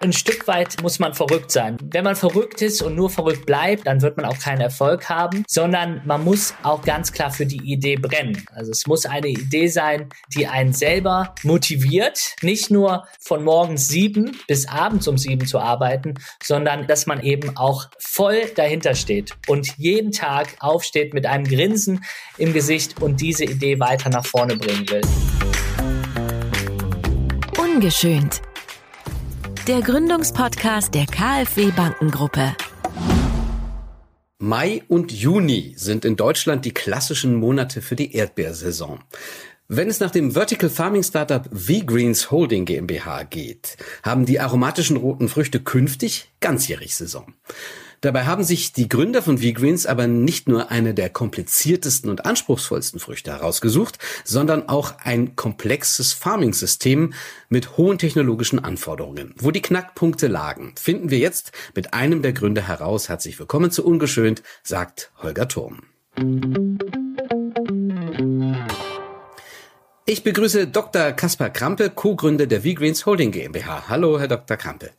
ein Stück weit muss man verrückt sein. Wenn man verrückt ist und nur verrückt bleibt, dann wird man auch keinen Erfolg haben, sondern man muss auch ganz klar für die Idee brennen. Also es muss eine Idee sein, die einen selber motiviert, nicht nur von morgens sieben bis abends um sieben zu arbeiten, sondern dass man eben auch voll dahinter steht und jeden Tag aufsteht mit einem Grinsen im Gesicht und diese Idee weiter nach vorne bringen will. Ungeschönt. Der Gründungspodcast der KfW Bankengruppe. Mai und Juni sind in Deutschland die klassischen Monate für die Erdbeersaison. Wenn es nach dem Vertical Farming Startup V-Greens Holding GmbH geht, haben die aromatischen roten Früchte künftig ganzjährig Saison. Dabei haben sich die Gründer von V-Greens aber nicht nur eine der kompliziertesten und anspruchsvollsten Früchte herausgesucht, sondern auch ein komplexes Farming-System mit hohen technologischen Anforderungen. Wo die Knackpunkte lagen, finden wir jetzt mit einem der Gründer heraus. Herzlich willkommen zu Ungeschönt, sagt Holger Turm. Ich begrüße Dr. Kaspar Krampe, Co-Gründer der V-Greens Holding GmbH. Hallo, Herr Dr. Krampe.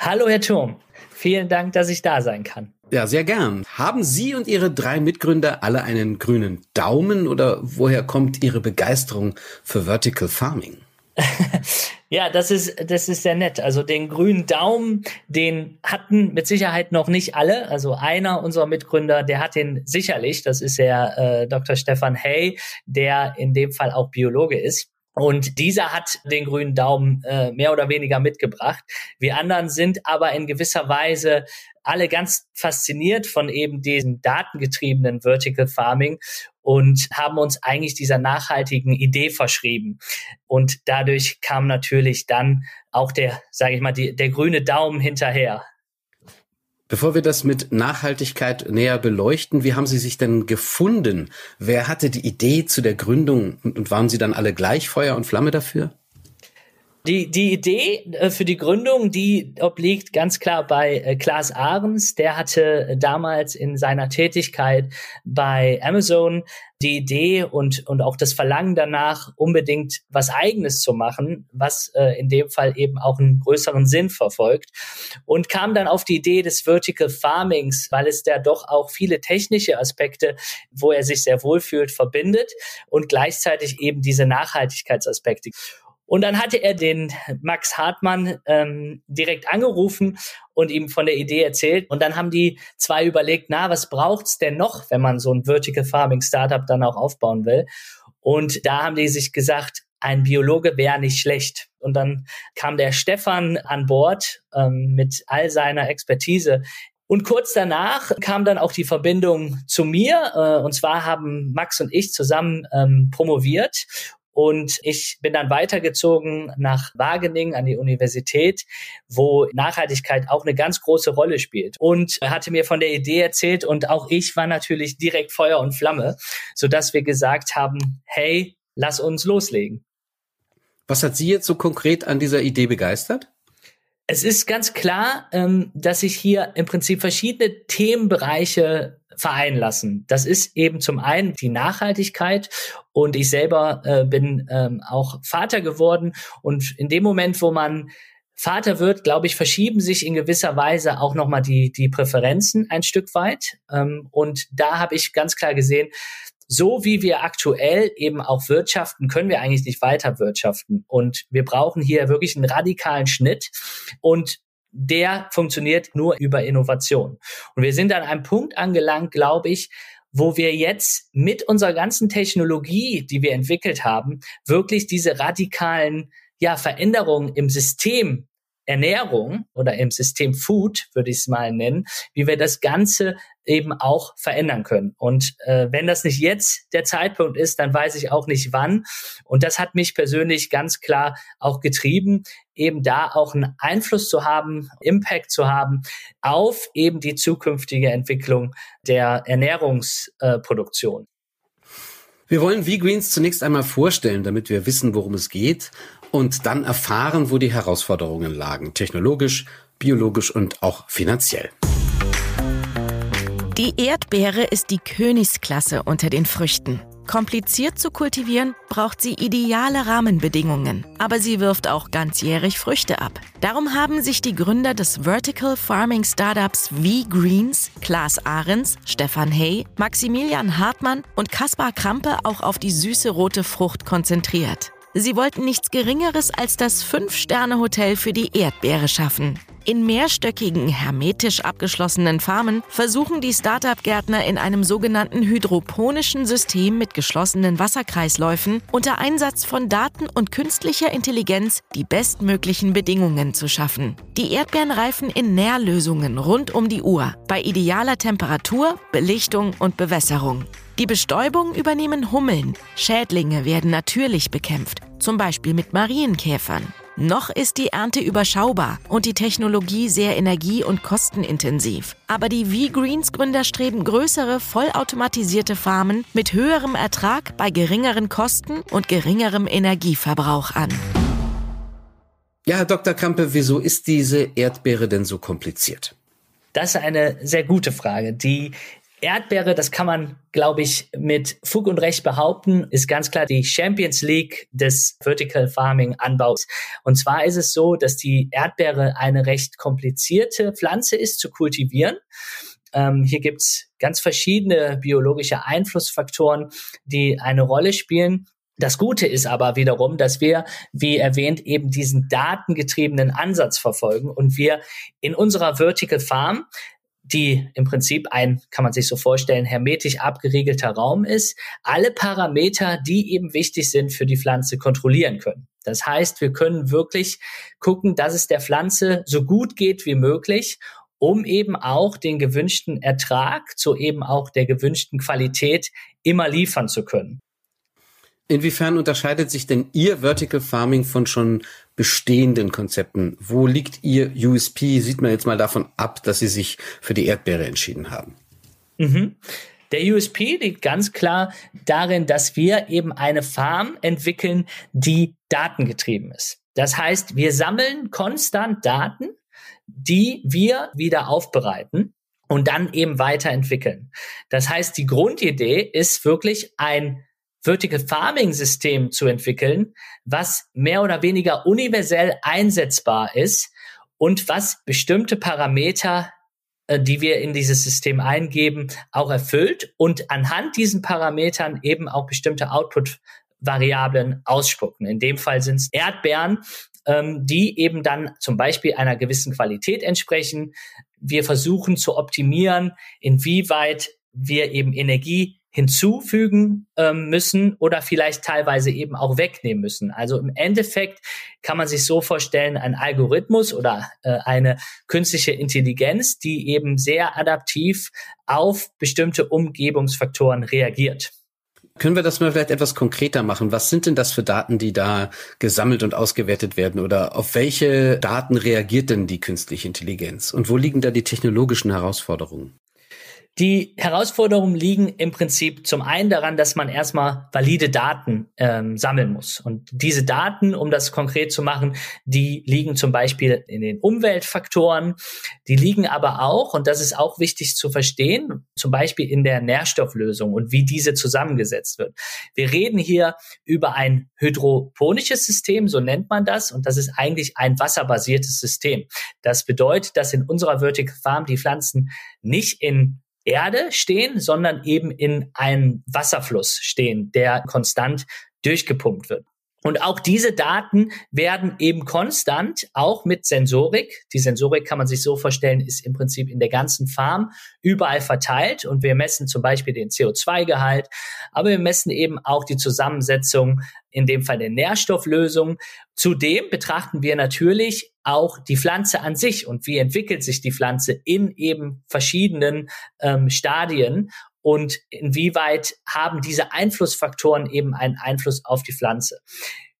Hallo, Herr Turm. Vielen Dank, dass ich da sein kann. Ja, sehr gern. Haben Sie und Ihre drei Mitgründer alle einen grünen Daumen oder woher kommt Ihre Begeisterung für Vertical Farming? ja, das ist, das ist sehr nett. Also den grünen Daumen, den hatten mit Sicherheit noch nicht alle. Also einer unserer Mitgründer, der hat den sicherlich. Das ist der äh, Dr. Stefan Hay, der in dem Fall auch Biologe ist. Und dieser hat den grünen Daumen äh, mehr oder weniger mitgebracht. Wir anderen sind aber in gewisser Weise alle ganz fasziniert von eben diesem datengetriebenen Vertical Farming und haben uns eigentlich dieser nachhaltigen Idee verschrieben. Und dadurch kam natürlich dann auch der, sage ich mal, die, der grüne Daumen hinterher. Bevor wir das mit Nachhaltigkeit näher beleuchten, wie haben Sie sich denn gefunden? Wer hatte die Idee zu der Gründung und waren Sie dann alle gleich Feuer und Flamme dafür? Die, die Idee äh, für die Gründung, die obliegt ganz klar bei äh, Klaas Ahrens. Der hatte damals in seiner Tätigkeit bei Amazon die Idee und, und auch das Verlangen danach, unbedingt was Eigenes zu machen, was äh, in dem Fall eben auch einen größeren Sinn verfolgt. Und kam dann auf die Idee des Vertical Farmings, weil es da doch auch viele technische Aspekte, wo er sich sehr wohlfühlt, verbindet und gleichzeitig eben diese Nachhaltigkeitsaspekte. Und dann hatte er den Max Hartmann ähm, direkt angerufen und ihm von der Idee erzählt. Und dann haben die zwei überlegt, na, was braucht's denn noch, wenn man so ein Vertical Farming Startup dann auch aufbauen will? Und da haben die sich gesagt, ein Biologe wäre nicht schlecht. Und dann kam der Stefan an Bord ähm, mit all seiner Expertise und kurz danach kam dann auch die Verbindung zu mir. Äh, und zwar haben Max und ich zusammen ähm, promoviert. Und ich bin dann weitergezogen nach Wageningen an die Universität, wo Nachhaltigkeit auch eine ganz große Rolle spielt. Und er hatte mir von der Idee erzählt und auch ich war natürlich direkt Feuer und Flamme, sodass wir gesagt haben, hey, lass uns loslegen. Was hat Sie jetzt so konkret an dieser Idee begeistert? Es ist ganz klar, ähm, dass sich hier im Prinzip verschiedene Themenbereiche vereinen lassen. Das ist eben zum einen die Nachhaltigkeit und ich selber äh, bin ähm, auch Vater geworden und in dem Moment, wo man Vater wird, glaube ich, verschieben sich in gewisser Weise auch nochmal die, die Präferenzen ein Stück weit. Ähm, und da habe ich ganz klar gesehen, so wie wir aktuell eben auch wirtschaften, können wir eigentlich nicht weiter wirtschaften. Und wir brauchen hier wirklich einen radikalen Schnitt. Und der funktioniert nur über Innovation. Und wir sind an einem Punkt angelangt, glaube ich, wo wir jetzt mit unserer ganzen Technologie, die wir entwickelt haben, wirklich diese radikalen ja, Veränderungen im System Ernährung oder im System Food, würde ich es mal nennen, wie wir das Ganze eben auch verändern können. Und äh, wenn das nicht jetzt der Zeitpunkt ist, dann weiß ich auch nicht wann. Und das hat mich persönlich ganz klar auch getrieben, eben da auch einen Einfluss zu haben, Impact zu haben auf eben die zukünftige Entwicklung der Ernährungsproduktion. Wir wollen V-Greens zunächst einmal vorstellen, damit wir wissen, worum es geht und dann erfahren, wo die Herausforderungen lagen, technologisch, biologisch und auch finanziell. Die Erdbeere ist die Königsklasse unter den Früchten. Kompliziert zu kultivieren braucht sie ideale Rahmenbedingungen, aber sie wirft auch ganzjährig Früchte ab. Darum haben sich die Gründer des Vertical Farming Startups V-Greens, Klaas Ahrens, Stefan Hay, Maximilian Hartmann und Kaspar Krampe auch auf die süße rote Frucht konzentriert. Sie wollten nichts Geringeres als das Fünf-Sterne-Hotel für die Erdbeere schaffen. In mehrstöckigen, hermetisch abgeschlossenen Farmen versuchen die Startup-Gärtner in einem sogenannten hydroponischen System mit geschlossenen Wasserkreisläufen unter Einsatz von Daten und künstlicher Intelligenz die bestmöglichen Bedingungen zu schaffen. Die Erdbeeren reifen in Nährlösungen rund um die Uhr, bei idealer Temperatur, Belichtung und Bewässerung. Die Bestäubung übernehmen Hummeln. Schädlinge werden natürlich bekämpft, zum Beispiel mit Marienkäfern. Noch ist die Ernte überschaubar und die Technologie sehr energie- und kostenintensiv. Aber die V-Greens-Gründer streben größere, vollautomatisierte Farmen mit höherem Ertrag bei geringeren Kosten und geringerem Energieverbrauch an. Ja, Herr Dr. Krampe, wieso ist diese Erdbeere denn so kompliziert? Das ist eine sehr gute Frage, die Erdbeere, das kann man, glaube ich, mit Fug und Recht behaupten, ist ganz klar die Champions League des Vertical Farming Anbaus. Und zwar ist es so, dass die Erdbeere eine recht komplizierte Pflanze ist zu kultivieren. Ähm, hier gibt's ganz verschiedene biologische Einflussfaktoren, die eine Rolle spielen. Das Gute ist aber wiederum, dass wir, wie erwähnt, eben diesen datengetriebenen Ansatz verfolgen und wir in unserer Vertical Farm die im Prinzip ein, kann man sich so vorstellen, hermetisch abgeriegelter Raum ist, alle Parameter, die eben wichtig sind für die Pflanze, kontrollieren können. Das heißt, wir können wirklich gucken, dass es der Pflanze so gut geht wie möglich, um eben auch den gewünschten Ertrag zu eben auch der gewünschten Qualität immer liefern zu können. Inwiefern unterscheidet sich denn Ihr Vertical Farming von schon bestehenden Konzepten? Wo liegt Ihr USP? Sieht man jetzt mal davon ab, dass Sie sich für die Erdbeere entschieden haben. Mhm. Der USP liegt ganz klar darin, dass wir eben eine Farm entwickeln, die datengetrieben ist. Das heißt, wir sammeln konstant Daten, die wir wieder aufbereiten und dann eben weiterentwickeln. Das heißt, die Grundidee ist wirklich ein Vertical Farming System zu entwickeln, was mehr oder weniger universell einsetzbar ist und was bestimmte Parameter, äh, die wir in dieses System eingeben, auch erfüllt und anhand diesen Parametern eben auch bestimmte Output Variablen ausspucken. In dem Fall sind es Erdbeeren, ähm, die eben dann zum Beispiel einer gewissen Qualität entsprechen. Wir versuchen zu optimieren, inwieweit wir eben Energie hinzufügen ähm, müssen oder vielleicht teilweise eben auch wegnehmen müssen. Also im Endeffekt kann man sich so vorstellen, ein Algorithmus oder äh, eine künstliche Intelligenz, die eben sehr adaptiv auf bestimmte Umgebungsfaktoren reagiert. Können wir das mal vielleicht etwas konkreter machen? Was sind denn das für Daten, die da gesammelt und ausgewertet werden? Oder auf welche Daten reagiert denn die künstliche Intelligenz? Und wo liegen da die technologischen Herausforderungen? Die Herausforderungen liegen im Prinzip zum einen daran, dass man erstmal valide Daten ähm, sammeln muss. Und diese Daten, um das konkret zu machen, die liegen zum Beispiel in den Umweltfaktoren, die liegen aber auch, und das ist auch wichtig zu verstehen, zum Beispiel in der Nährstofflösung und wie diese zusammengesetzt wird. Wir reden hier über ein hydroponisches System, so nennt man das, und das ist eigentlich ein wasserbasiertes System. Das bedeutet, dass in unserer Vertical Farm die Pflanzen nicht in Erde stehen, sondern eben in einem Wasserfluss stehen, der konstant durchgepumpt wird. Und auch diese Daten werden eben konstant auch mit Sensorik. Die Sensorik kann man sich so vorstellen, ist im Prinzip in der ganzen Farm überall verteilt und wir messen zum Beispiel den CO2-Gehalt, aber wir messen eben auch die Zusammensetzung, in dem Fall der Nährstofflösung. Zudem betrachten wir natürlich auch die Pflanze an sich und wie entwickelt sich die Pflanze in eben verschiedenen ähm, Stadien und inwieweit haben diese Einflussfaktoren eben einen Einfluss auf die Pflanze.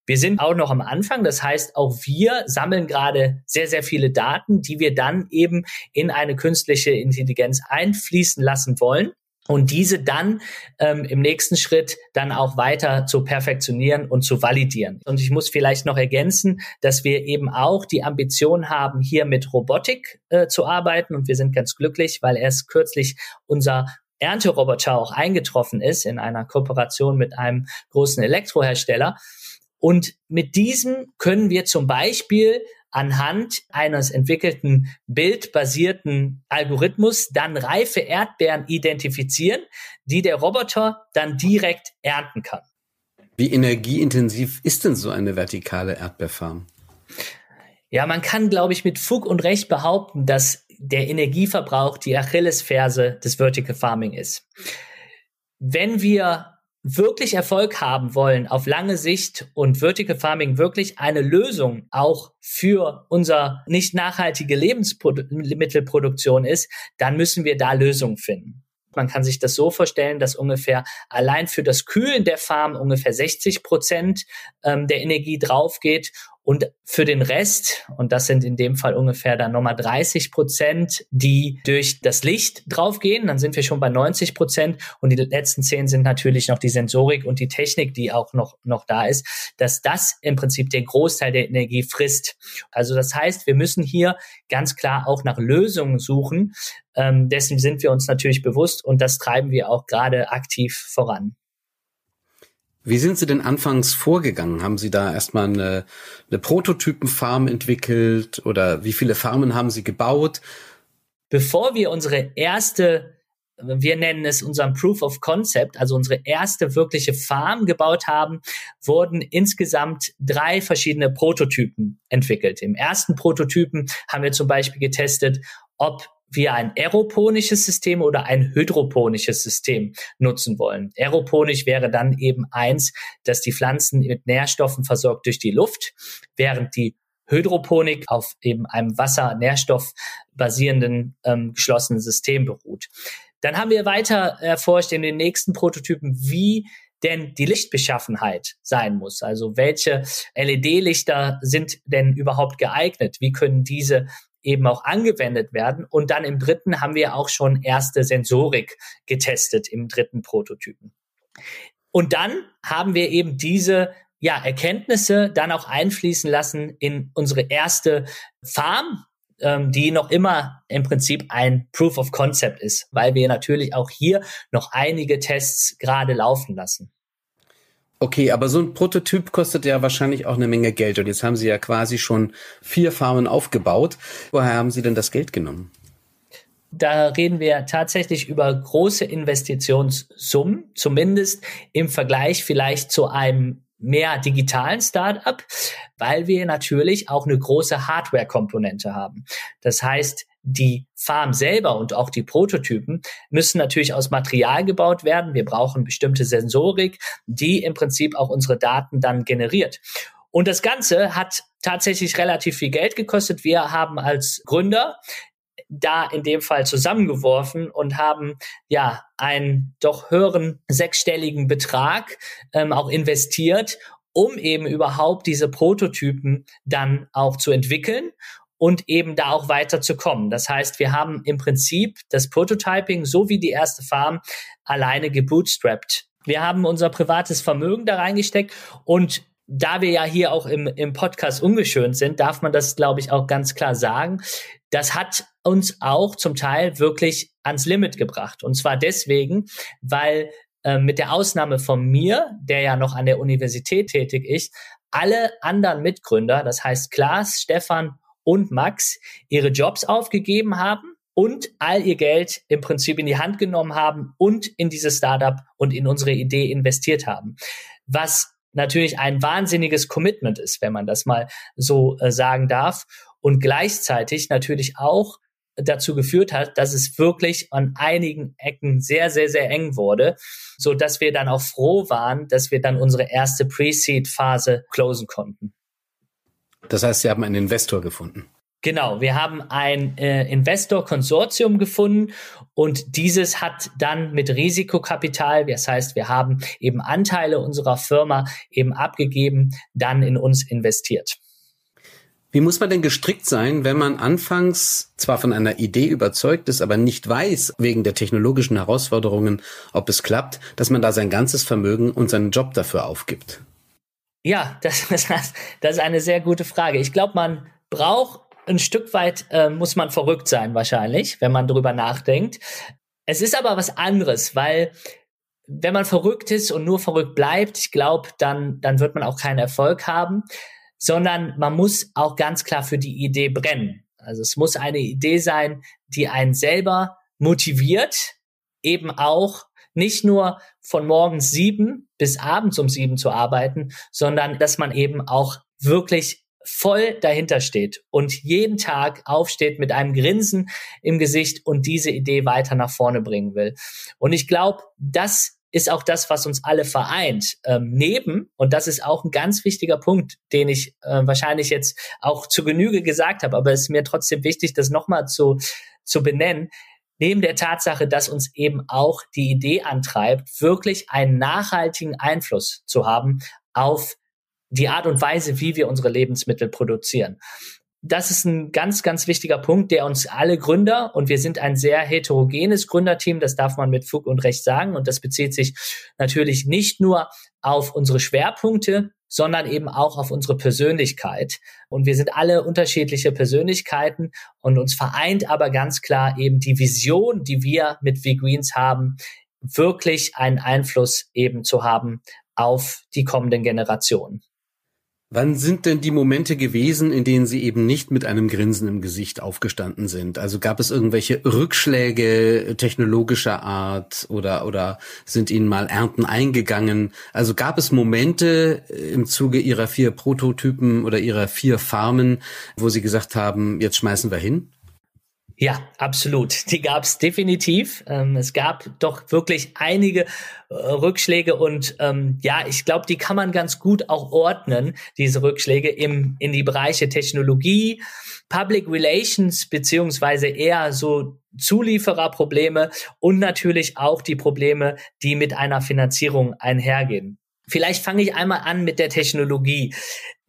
Wir sind auch noch am Anfang, das heißt, auch wir sammeln gerade sehr, sehr viele Daten, die wir dann eben in eine künstliche Intelligenz einfließen lassen wollen und diese dann ähm, im nächsten Schritt dann auch weiter zu perfektionieren und zu validieren. Und ich muss vielleicht noch ergänzen, dass wir eben auch die Ambition haben, hier mit Robotik äh, zu arbeiten und wir sind ganz glücklich, weil erst kürzlich unser Ernteroboter auch eingetroffen ist in einer Kooperation mit einem großen Elektrohersteller. Und mit diesem können wir zum Beispiel anhand eines entwickelten bildbasierten Algorithmus dann reife Erdbeeren identifizieren, die der Roboter dann direkt ernten kann. Wie energieintensiv ist denn so eine vertikale Erdbeerfarm? Ja, man kann, glaube ich, mit Fug und Recht behaupten, dass der Energieverbrauch die Achillesferse des Vertical Farming ist. Wenn wir wirklich Erfolg haben wollen auf lange Sicht und Vertical Farming wirklich eine Lösung auch für unser nicht nachhaltige Lebensmittelproduktion ist, dann müssen wir da Lösungen finden. Man kann sich das so vorstellen, dass ungefähr allein für das Kühlen der Farm ungefähr 60 Prozent ähm, der Energie draufgeht und für den Rest, und das sind in dem Fall ungefähr dann nochmal 30 Prozent, die durch das Licht draufgehen, dann sind wir schon bei 90 Prozent. Und die letzten zehn sind natürlich noch die Sensorik und die Technik, die auch noch, noch da ist, dass das im Prinzip den Großteil der Energie frisst. Also das heißt, wir müssen hier ganz klar auch nach Lösungen suchen. Ähm, dessen sind wir uns natürlich bewusst und das treiben wir auch gerade aktiv voran. Wie sind Sie denn anfangs vorgegangen? Haben Sie da erstmal eine, eine Prototypenfarm entwickelt oder wie viele Farmen haben Sie gebaut? Bevor wir unsere erste, wir nennen es unseren Proof of Concept, also unsere erste wirkliche Farm gebaut haben, wurden insgesamt drei verschiedene Prototypen entwickelt. Im ersten Prototypen haben wir zum Beispiel getestet, ob wir ein aeroponisches System oder ein hydroponisches System nutzen wollen. Aeroponisch wäre dann eben eins, dass die Pflanzen mit Nährstoffen versorgt durch die Luft, während die Hydroponik auf eben einem Wasser-Nährstoff basierenden ähm, geschlossenen System beruht. Dann haben wir weiter erforscht in den nächsten Prototypen, wie denn die Lichtbeschaffenheit sein muss. Also welche LED-Lichter sind denn überhaupt geeignet? Wie können diese eben auch angewendet werden. Und dann im dritten haben wir auch schon erste Sensorik getestet im dritten Prototypen. Und dann haben wir eben diese ja, Erkenntnisse dann auch einfließen lassen in unsere erste Farm, ähm, die noch immer im Prinzip ein Proof of Concept ist, weil wir natürlich auch hier noch einige Tests gerade laufen lassen. Okay, aber so ein Prototyp kostet ja wahrscheinlich auch eine Menge Geld. Und jetzt haben Sie ja quasi schon vier Farmen aufgebaut. Woher haben Sie denn das Geld genommen? Da reden wir tatsächlich über große Investitionssummen, zumindest im Vergleich vielleicht zu einem mehr digitalen Startup, weil wir natürlich auch eine große Hardware-Komponente haben. Das heißt, die Farm selber und auch die Prototypen müssen natürlich aus Material gebaut werden. Wir brauchen bestimmte Sensorik, die im Prinzip auch unsere Daten dann generiert. Und das Ganze hat tatsächlich relativ viel Geld gekostet. Wir haben als Gründer da in dem Fall zusammengeworfen und haben ja einen doch höheren sechsstelligen Betrag ähm, auch investiert, um eben überhaupt diese Prototypen dann auch zu entwickeln und eben da auch weiterzukommen. Das heißt, wir haben im Prinzip das Prototyping so wie die erste Farm alleine gebootstrapped. Wir haben unser privates Vermögen da reingesteckt und da wir ja hier auch im, im Podcast ungeschönt sind, darf man das, glaube ich, auch ganz klar sagen. Das hat uns auch zum Teil wirklich ans Limit gebracht. Und zwar deswegen, weil äh, mit der Ausnahme von mir, der ja noch an der Universität tätig ist, alle anderen Mitgründer, das heißt Klaas, Stefan und Max ihre Jobs aufgegeben haben und all ihr Geld im Prinzip in die Hand genommen haben und in dieses Startup und in unsere Idee investiert haben. Was natürlich ein wahnsinniges Commitment ist, wenn man das mal so äh, sagen darf und gleichzeitig natürlich auch dazu geführt hat, dass es wirklich an einigen Ecken sehr, sehr, sehr eng wurde, so dass wir dann auch froh waren, dass wir dann unsere erste Pre-Seed-Phase closen konnten. Das heißt, Sie haben einen Investor gefunden. Genau, wir haben ein äh, Investor-Konsortium gefunden und dieses hat dann mit Risikokapital, das heißt, wir haben eben Anteile unserer Firma eben abgegeben, dann in uns investiert. Wie muss man denn gestrickt sein, wenn man anfangs zwar von einer Idee überzeugt ist, aber nicht weiß, wegen der technologischen Herausforderungen, ob es klappt, dass man da sein ganzes Vermögen und seinen Job dafür aufgibt? Ja, das, das, das ist eine sehr gute Frage. Ich glaube, man braucht ein Stück weit, äh, muss man verrückt sein wahrscheinlich, wenn man drüber nachdenkt. Es ist aber was anderes, weil wenn man verrückt ist und nur verrückt bleibt, ich glaube, dann, dann wird man auch keinen Erfolg haben, sondern man muss auch ganz klar für die Idee brennen. Also es muss eine Idee sein, die einen selber motiviert, eben auch nicht nur von morgens sieben bis abends um sieben zu arbeiten, sondern dass man eben auch wirklich voll dahinter steht und jeden Tag aufsteht mit einem Grinsen im Gesicht und diese Idee weiter nach vorne bringen will. Und ich glaube, das ist auch das, was uns alle vereint. Ähm, neben, und das ist auch ein ganz wichtiger Punkt, den ich äh, wahrscheinlich jetzt auch zu Genüge gesagt habe, aber es ist mir trotzdem wichtig, das nochmal zu, zu benennen, neben der Tatsache, dass uns eben auch die Idee antreibt, wirklich einen nachhaltigen Einfluss zu haben auf die Art und Weise, wie wir unsere Lebensmittel produzieren. Das ist ein ganz, ganz wichtiger Punkt, der uns alle Gründer, und wir sind ein sehr heterogenes Gründerteam, das darf man mit Fug und Recht sagen, und das bezieht sich natürlich nicht nur auf unsere Schwerpunkte, sondern eben auch auf unsere Persönlichkeit. Und wir sind alle unterschiedliche Persönlichkeiten und uns vereint aber ganz klar eben die Vision, die wir mit V-Greens haben, wirklich einen Einfluss eben zu haben auf die kommenden Generationen. Wann sind denn die Momente gewesen, in denen Sie eben nicht mit einem Grinsen im Gesicht aufgestanden sind? Also gab es irgendwelche Rückschläge technologischer Art oder, oder sind Ihnen mal Ernten eingegangen? Also gab es Momente im Zuge Ihrer vier Prototypen oder Ihrer vier Farmen, wo Sie gesagt haben, jetzt schmeißen wir hin? Ja, absolut. Die gab es definitiv. Ähm, es gab doch wirklich einige äh, Rückschläge und ähm, ja, ich glaube, die kann man ganz gut auch ordnen, diese Rückschläge im, in die Bereiche Technologie, Public Relations beziehungsweise eher so Zuliefererprobleme und natürlich auch die Probleme, die mit einer Finanzierung einhergehen. Vielleicht fange ich einmal an mit der Technologie.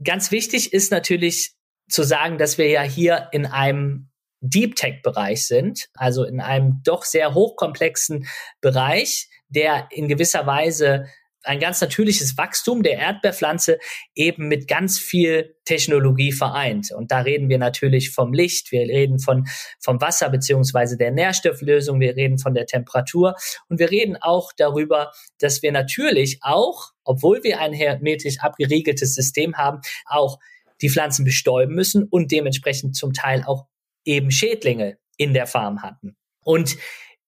Ganz wichtig ist natürlich zu sagen, dass wir ja hier in einem Deep Tech Bereich sind, also in einem doch sehr hochkomplexen Bereich, der in gewisser Weise ein ganz natürliches Wachstum der Erdbeerpflanze eben mit ganz viel Technologie vereint. Und da reden wir natürlich vom Licht, wir reden von, vom Wasser beziehungsweise der Nährstofflösung, wir reden von der Temperatur und wir reden auch darüber, dass wir natürlich auch, obwohl wir ein hermetisch abgeriegeltes System haben, auch die Pflanzen bestäuben müssen und dementsprechend zum Teil auch eben Schädlinge in der Farm hatten. Und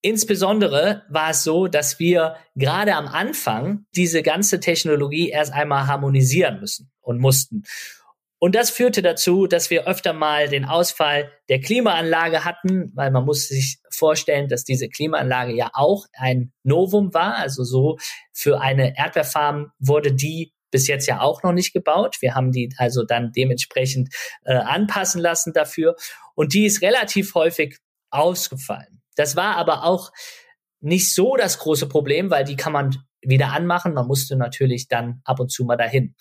Insbesondere war es so, dass wir gerade am Anfang diese ganze Technologie erst einmal harmonisieren müssen und mussten. Und das führte dazu, dass wir öfter mal den Ausfall der Klimaanlage hatten, weil man muss sich vorstellen, dass diese Klimaanlage ja auch ein Novum war. Also so für eine Erdbeerfarm wurde die bis jetzt ja auch noch nicht gebaut. Wir haben die also dann dementsprechend äh, anpassen lassen dafür. Und die ist relativ häufig ausgefallen. Das war aber auch nicht so das große Problem, weil die kann man wieder anmachen. Man musste natürlich dann ab und zu mal dahin.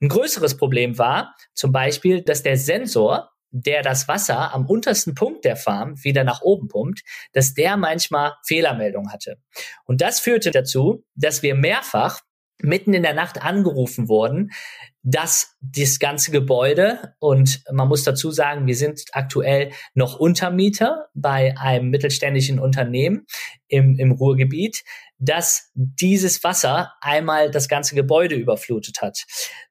Ein größeres Problem war zum Beispiel, dass der Sensor, der das Wasser am untersten Punkt der Farm wieder nach oben pumpt, dass der manchmal Fehlermeldungen hatte. Und das führte dazu, dass wir mehrfach mitten in der Nacht angerufen worden, dass das ganze Gebäude und man muss dazu sagen, wir sind aktuell noch Untermieter bei einem mittelständischen Unternehmen im, im Ruhrgebiet, dass dieses Wasser einmal das ganze Gebäude überflutet hat.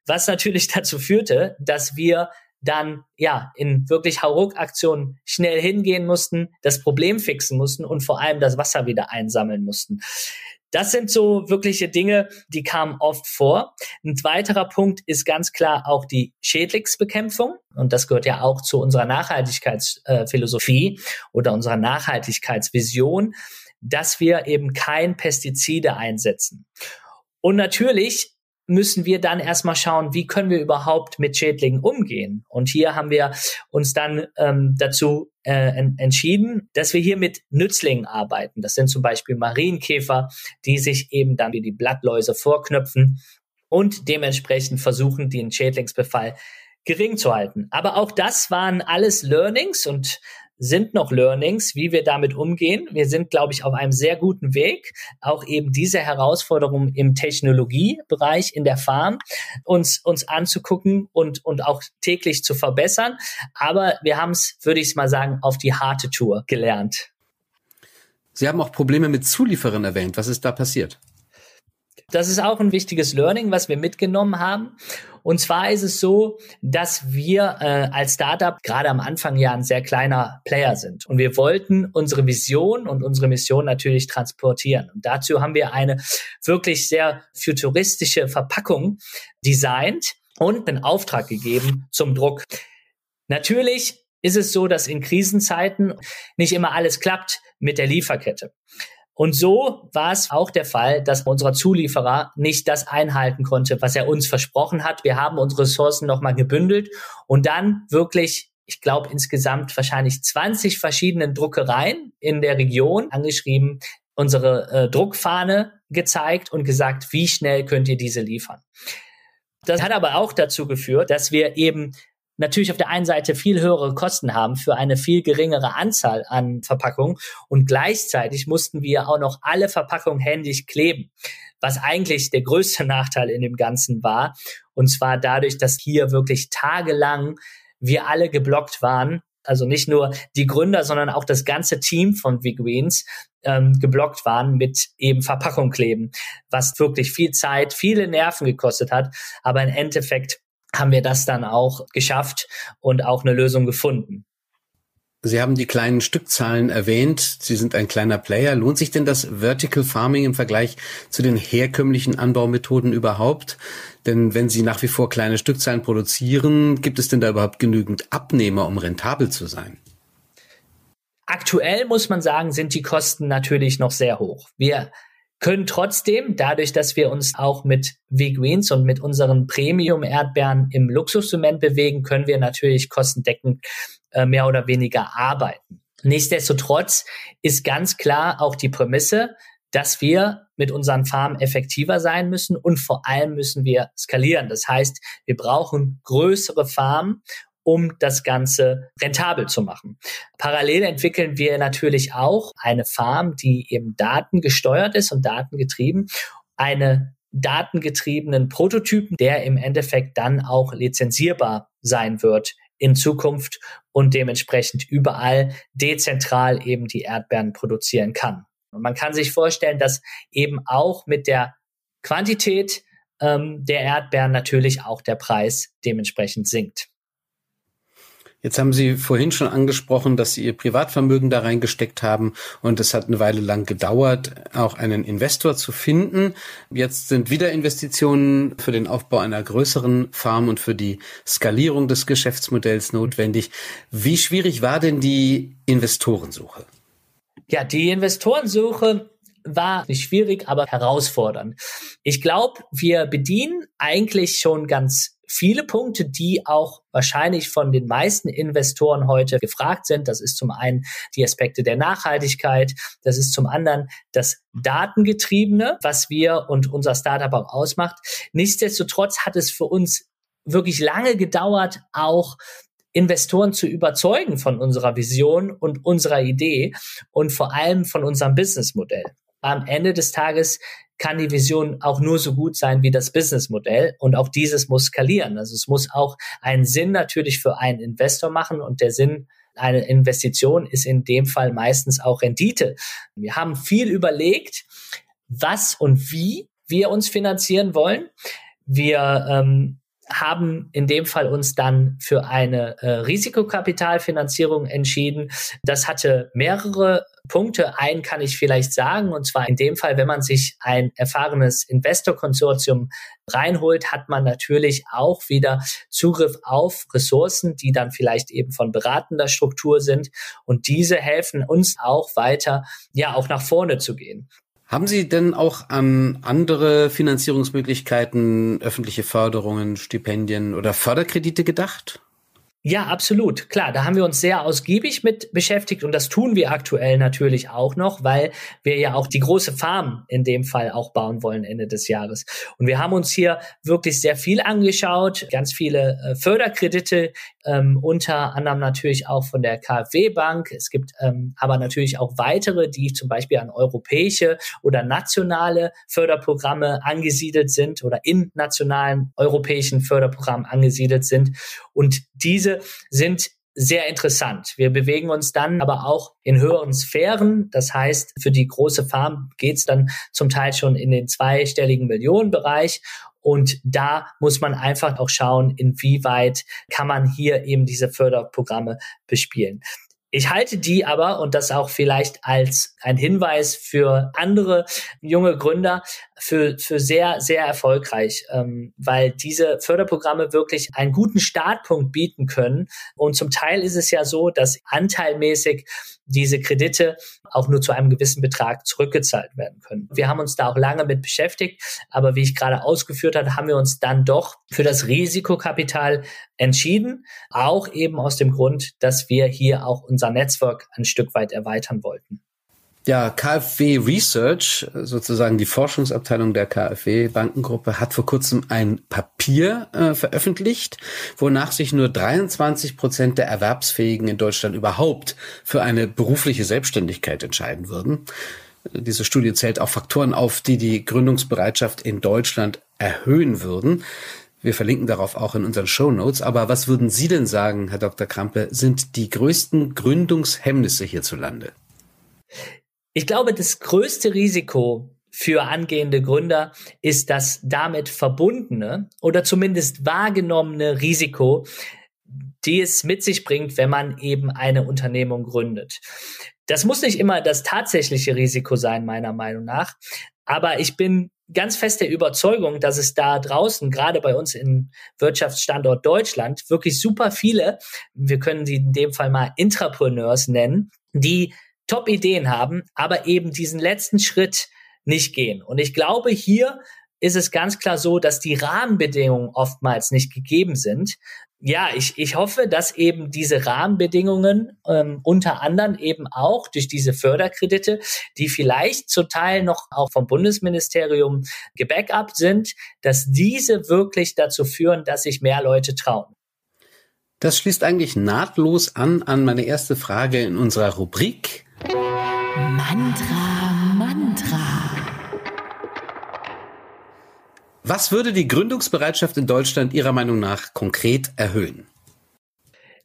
Was natürlich dazu führte, dass wir dann ja in wirklich Hauruck-Aktionen schnell hingehen mussten, das Problem fixen mussten und vor allem das Wasser wieder einsammeln mussten. Das sind so wirkliche Dinge, die kamen oft vor. Ein weiterer Punkt ist ganz klar auch die Schädlingsbekämpfung. Und das gehört ja auch zu unserer Nachhaltigkeitsphilosophie oder unserer Nachhaltigkeitsvision, dass wir eben kein Pestizide einsetzen. Und natürlich müssen wir dann erstmal schauen, wie können wir überhaupt mit Schädlingen umgehen. Und hier haben wir uns dann ähm, dazu äh, en entschieden, dass wir hier mit Nützlingen arbeiten. Das sind zum Beispiel Marienkäfer, die sich eben dann wie die Blattläuse vorknöpfen und dementsprechend versuchen, den Schädlingsbefall gering zu halten. Aber auch das waren alles Learnings und sind noch Learnings, wie wir damit umgehen. Wir sind, glaube ich, auf einem sehr guten Weg, auch eben diese Herausforderungen im Technologiebereich in der Farm uns, uns anzugucken und, und auch täglich zu verbessern. Aber wir haben es, würde ich mal sagen, auf die harte Tour gelernt. Sie haben auch Probleme mit Zulieferern erwähnt. Was ist da passiert? Das ist auch ein wichtiges Learning, was wir mitgenommen haben. Und zwar ist es so, dass wir äh, als Startup gerade am Anfang ja ein sehr kleiner Player sind. Und wir wollten unsere Vision und unsere Mission natürlich transportieren. Und dazu haben wir eine wirklich sehr futuristische Verpackung designt und einen Auftrag gegeben zum Druck. Natürlich ist es so, dass in Krisenzeiten nicht immer alles klappt mit der Lieferkette. Und so war es auch der Fall, dass unser Zulieferer nicht das einhalten konnte, was er uns versprochen hat. Wir haben unsere Ressourcen nochmal gebündelt und dann wirklich ich glaube, insgesamt wahrscheinlich 20 verschiedenen Druckereien in der Region angeschrieben, unsere äh, Druckfahne gezeigt und gesagt, wie schnell könnt ihr diese liefern. Das hat aber auch dazu geführt, dass wir eben natürlich auf der einen Seite viel höhere Kosten haben für eine viel geringere Anzahl an Verpackungen und gleichzeitig mussten wir auch noch alle Verpackungen händisch kleben, was eigentlich der größte Nachteil in dem Ganzen war. Und zwar dadurch, dass hier wirklich tagelang wir alle geblockt waren. Also nicht nur die Gründer, sondern auch das ganze Team von V-Greens ähm, geblockt waren mit eben Verpackung kleben, was wirklich viel Zeit, viele Nerven gekostet hat. Aber im Endeffekt haben wir das dann auch geschafft und auch eine Lösung gefunden. Sie haben die kleinen Stückzahlen erwähnt. Sie sind ein kleiner Player. Lohnt sich denn das Vertical Farming im Vergleich zu den herkömmlichen Anbaumethoden überhaupt? Denn wenn Sie nach wie vor kleine Stückzahlen produzieren, gibt es denn da überhaupt genügend Abnehmer, um rentabel zu sein? Aktuell muss man sagen, sind die Kosten natürlich noch sehr hoch. Wir können trotzdem, dadurch, dass wir uns auch mit V-Greens und mit unseren Premium-Erdbeeren im Luxussegment bewegen, können wir natürlich kostendeckend äh, mehr oder weniger arbeiten. Nichtsdestotrotz ist ganz klar auch die Prämisse, dass wir mit unseren Farmen effektiver sein müssen und vor allem müssen wir skalieren. Das heißt, wir brauchen größere Farmen um das Ganze rentabel zu machen. Parallel entwickeln wir natürlich auch eine Farm, die eben datengesteuert ist und datengetrieben, eine datengetriebenen Prototypen, der im Endeffekt dann auch lizenzierbar sein wird in Zukunft und dementsprechend überall dezentral eben die Erdbeeren produzieren kann. Und man kann sich vorstellen, dass eben auch mit der Quantität ähm, der Erdbeeren natürlich auch der Preis dementsprechend sinkt. Jetzt haben Sie vorhin schon angesprochen, dass Sie Ihr Privatvermögen da reingesteckt haben und es hat eine Weile lang gedauert, auch einen Investor zu finden. Jetzt sind wieder Investitionen für den Aufbau einer größeren Farm und für die Skalierung des Geschäftsmodells notwendig. Wie schwierig war denn die Investorensuche? Ja, die Investorensuche war nicht schwierig, aber herausfordernd. Ich glaube, wir bedienen eigentlich schon ganz viele Punkte, die auch wahrscheinlich von den meisten Investoren heute gefragt sind. Das ist zum einen die Aspekte der Nachhaltigkeit, das ist zum anderen das Datengetriebene, was wir und unser Startup auch ausmacht. Nichtsdestotrotz hat es für uns wirklich lange gedauert, auch Investoren zu überzeugen von unserer Vision und unserer Idee und vor allem von unserem Businessmodell. Am Ende des Tages kann die Vision auch nur so gut sein wie das Businessmodell und auch dieses muss skalieren. Also es muss auch einen Sinn natürlich für einen Investor machen und der Sinn einer Investition ist in dem Fall meistens auch Rendite. Wir haben viel überlegt, was und wie wir uns finanzieren wollen. Wir ähm, haben in dem Fall uns dann für eine äh, Risikokapitalfinanzierung entschieden. Das hatte mehrere Punkte. Einen kann ich vielleicht sagen, und zwar in dem Fall, wenn man sich ein erfahrenes Investorkonsortium reinholt, hat man natürlich auch wieder Zugriff auf Ressourcen, die dann vielleicht eben von beratender Struktur sind. Und diese helfen uns auch weiter, ja, auch nach vorne zu gehen. Haben Sie denn auch an andere Finanzierungsmöglichkeiten, öffentliche Förderungen, Stipendien oder Förderkredite gedacht? Ja, absolut. Klar, da haben wir uns sehr ausgiebig mit beschäftigt und das tun wir aktuell natürlich auch noch, weil wir ja auch die große Farm in dem Fall auch bauen wollen Ende des Jahres. Und wir haben uns hier wirklich sehr viel angeschaut, ganz viele äh, Förderkredite, ähm, unter anderem natürlich auch von der KfW Bank. Es gibt ähm, aber natürlich auch weitere, die zum Beispiel an europäische oder nationale Förderprogramme angesiedelt sind oder in nationalen europäischen Förderprogrammen angesiedelt sind. Und diese sind sehr interessant. Wir bewegen uns dann aber auch in höheren Sphären. Das heißt, für die große Farm geht's dann zum Teil schon in den zweistelligen Millionenbereich. Und da muss man einfach auch schauen, inwieweit kann man hier eben diese Förderprogramme bespielen. Ich halte die aber, und das auch vielleicht als ein Hinweis für andere junge Gründer, für, für sehr, sehr erfolgreich, ähm, weil diese Förderprogramme wirklich einen guten Startpunkt bieten können. Und zum Teil ist es ja so, dass anteilmäßig diese Kredite auch nur zu einem gewissen Betrag zurückgezahlt werden können. Wir haben uns da auch lange mit beschäftigt, aber wie ich gerade ausgeführt habe, haben wir uns dann doch für das Risikokapital entschieden, auch eben aus dem Grund, dass wir hier auch unser Netzwerk ein Stück weit erweitern wollten. Ja, KfW Research, sozusagen die Forschungsabteilung der KfW Bankengruppe, hat vor kurzem ein Papier äh, veröffentlicht, wonach sich nur 23 Prozent der Erwerbsfähigen in Deutschland überhaupt für eine berufliche Selbstständigkeit entscheiden würden. Diese Studie zählt auch Faktoren auf, die die Gründungsbereitschaft in Deutschland erhöhen würden. Wir verlinken darauf auch in unseren Show Notes. Aber was würden Sie denn sagen, Herr Dr. Krampe, sind die größten Gründungshemmnisse hierzulande? Ich glaube, das größte Risiko für angehende Gründer ist das damit verbundene oder zumindest wahrgenommene Risiko, die es mit sich bringt, wenn man eben eine Unternehmung gründet. Das muss nicht immer das tatsächliche Risiko sein, meiner Meinung nach. Aber ich bin ganz fest der Überzeugung, dass es da draußen, gerade bei uns im Wirtschaftsstandort Deutschland, wirklich super viele, wir können sie in dem Fall mal Intrapreneurs nennen, die Top-Ideen haben, aber eben diesen letzten Schritt nicht gehen. Und ich glaube, hier ist es ganz klar so, dass die Rahmenbedingungen oftmals nicht gegeben sind. Ja, ich, ich hoffe, dass eben diese Rahmenbedingungen ähm, unter anderem eben auch durch diese Förderkredite, die vielleicht zum Teil noch auch vom Bundesministerium gebackupt sind, dass diese wirklich dazu führen, dass sich mehr Leute trauen. Das schließt eigentlich nahtlos an an meine erste Frage in unserer Rubrik Mantra, Mantra. Was würde die Gründungsbereitschaft in Deutschland Ihrer Meinung nach konkret erhöhen?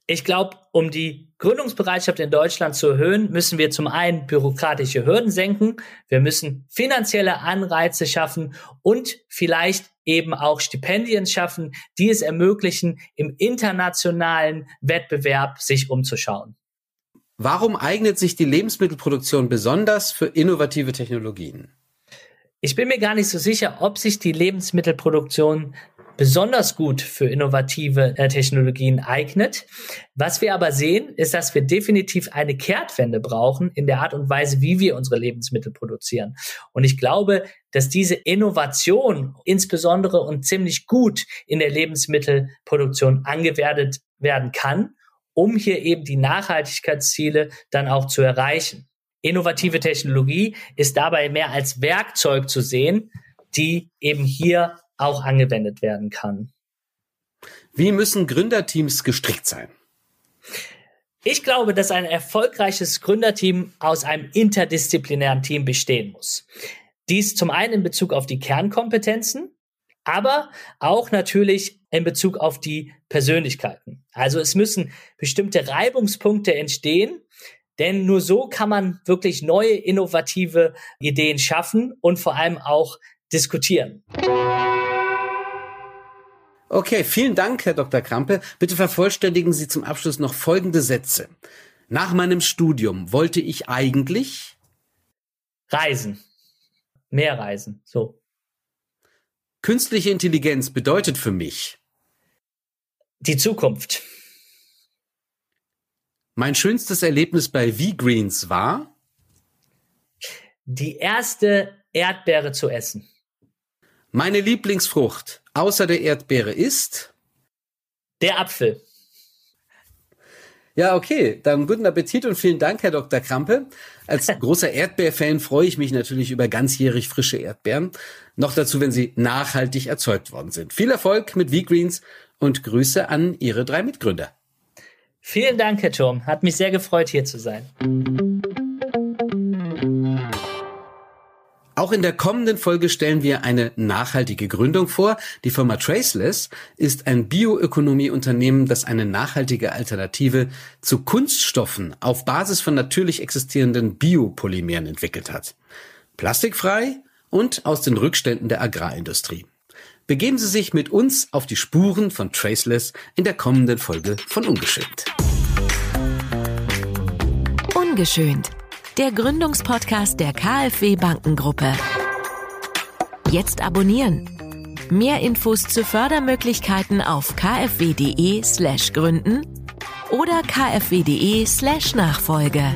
Ich glaube, um die Gründungsbereitschaft in Deutschland zu erhöhen, müssen wir zum einen bürokratische Hürden senken, wir müssen finanzielle Anreize schaffen und vielleicht eben auch Stipendien schaffen, die es ermöglichen, im internationalen Wettbewerb sich umzuschauen. Warum eignet sich die Lebensmittelproduktion besonders für innovative Technologien? Ich bin mir gar nicht so sicher, ob sich die Lebensmittelproduktion besonders gut für innovative äh, Technologien eignet. Was wir aber sehen, ist, dass wir definitiv eine Kehrtwende brauchen in der Art und Weise, wie wir unsere Lebensmittel produzieren. Und ich glaube, dass diese Innovation insbesondere und ziemlich gut in der Lebensmittelproduktion angewendet werden kann um hier eben die Nachhaltigkeitsziele dann auch zu erreichen. Innovative Technologie ist dabei mehr als Werkzeug zu sehen, die eben hier auch angewendet werden kann. Wie müssen Gründerteams gestrickt sein? Ich glaube, dass ein erfolgreiches Gründerteam aus einem interdisziplinären Team bestehen muss. Dies zum einen in Bezug auf die Kernkompetenzen, aber auch natürlich in Bezug auf die Persönlichkeiten. Also es müssen bestimmte Reibungspunkte entstehen, denn nur so kann man wirklich neue, innovative Ideen schaffen und vor allem auch diskutieren. Okay, vielen Dank, Herr Dr. Krampe. Bitte vervollständigen Sie zum Abschluss noch folgende Sätze. Nach meinem Studium wollte ich eigentlich reisen. Mehr reisen, so. Künstliche Intelligenz bedeutet für mich die Zukunft. Mein schönstes Erlebnis bei V-Greens war die erste Erdbeere zu essen. Meine Lieblingsfrucht außer der Erdbeere ist der Apfel. Ja, okay. Dann guten Appetit und vielen Dank, Herr Dr. Krampe. Als großer Erdbeerfan freue ich mich natürlich über ganzjährig frische Erdbeeren. Noch dazu, wenn sie nachhaltig erzeugt worden sind. Viel Erfolg mit V-Greens und Grüße an Ihre drei Mitgründer. Vielen Dank, Herr Turm. Hat mich sehr gefreut, hier zu sein. Auch in der kommenden Folge stellen wir eine nachhaltige Gründung vor. Die Firma Traceless ist ein Bioökonomieunternehmen, das eine nachhaltige Alternative zu Kunststoffen auf Basis von natürlich existierenden Biopolymeren entwickelt hat. Plastikfrei und aus den Rückständen der Agrarindustrie. Begeben Sie sich mit uns auf die Spuren von Traceless in der kommenden Folge von Ungeschönt. Ungeschönt der Gründungspodcast der KfW Bankengruppe. Jetzt abonnieren. Mehr Infos zu Fördermöglichkeiten auf kfw.de slash gründen oder kfw.de slash Nachfolge.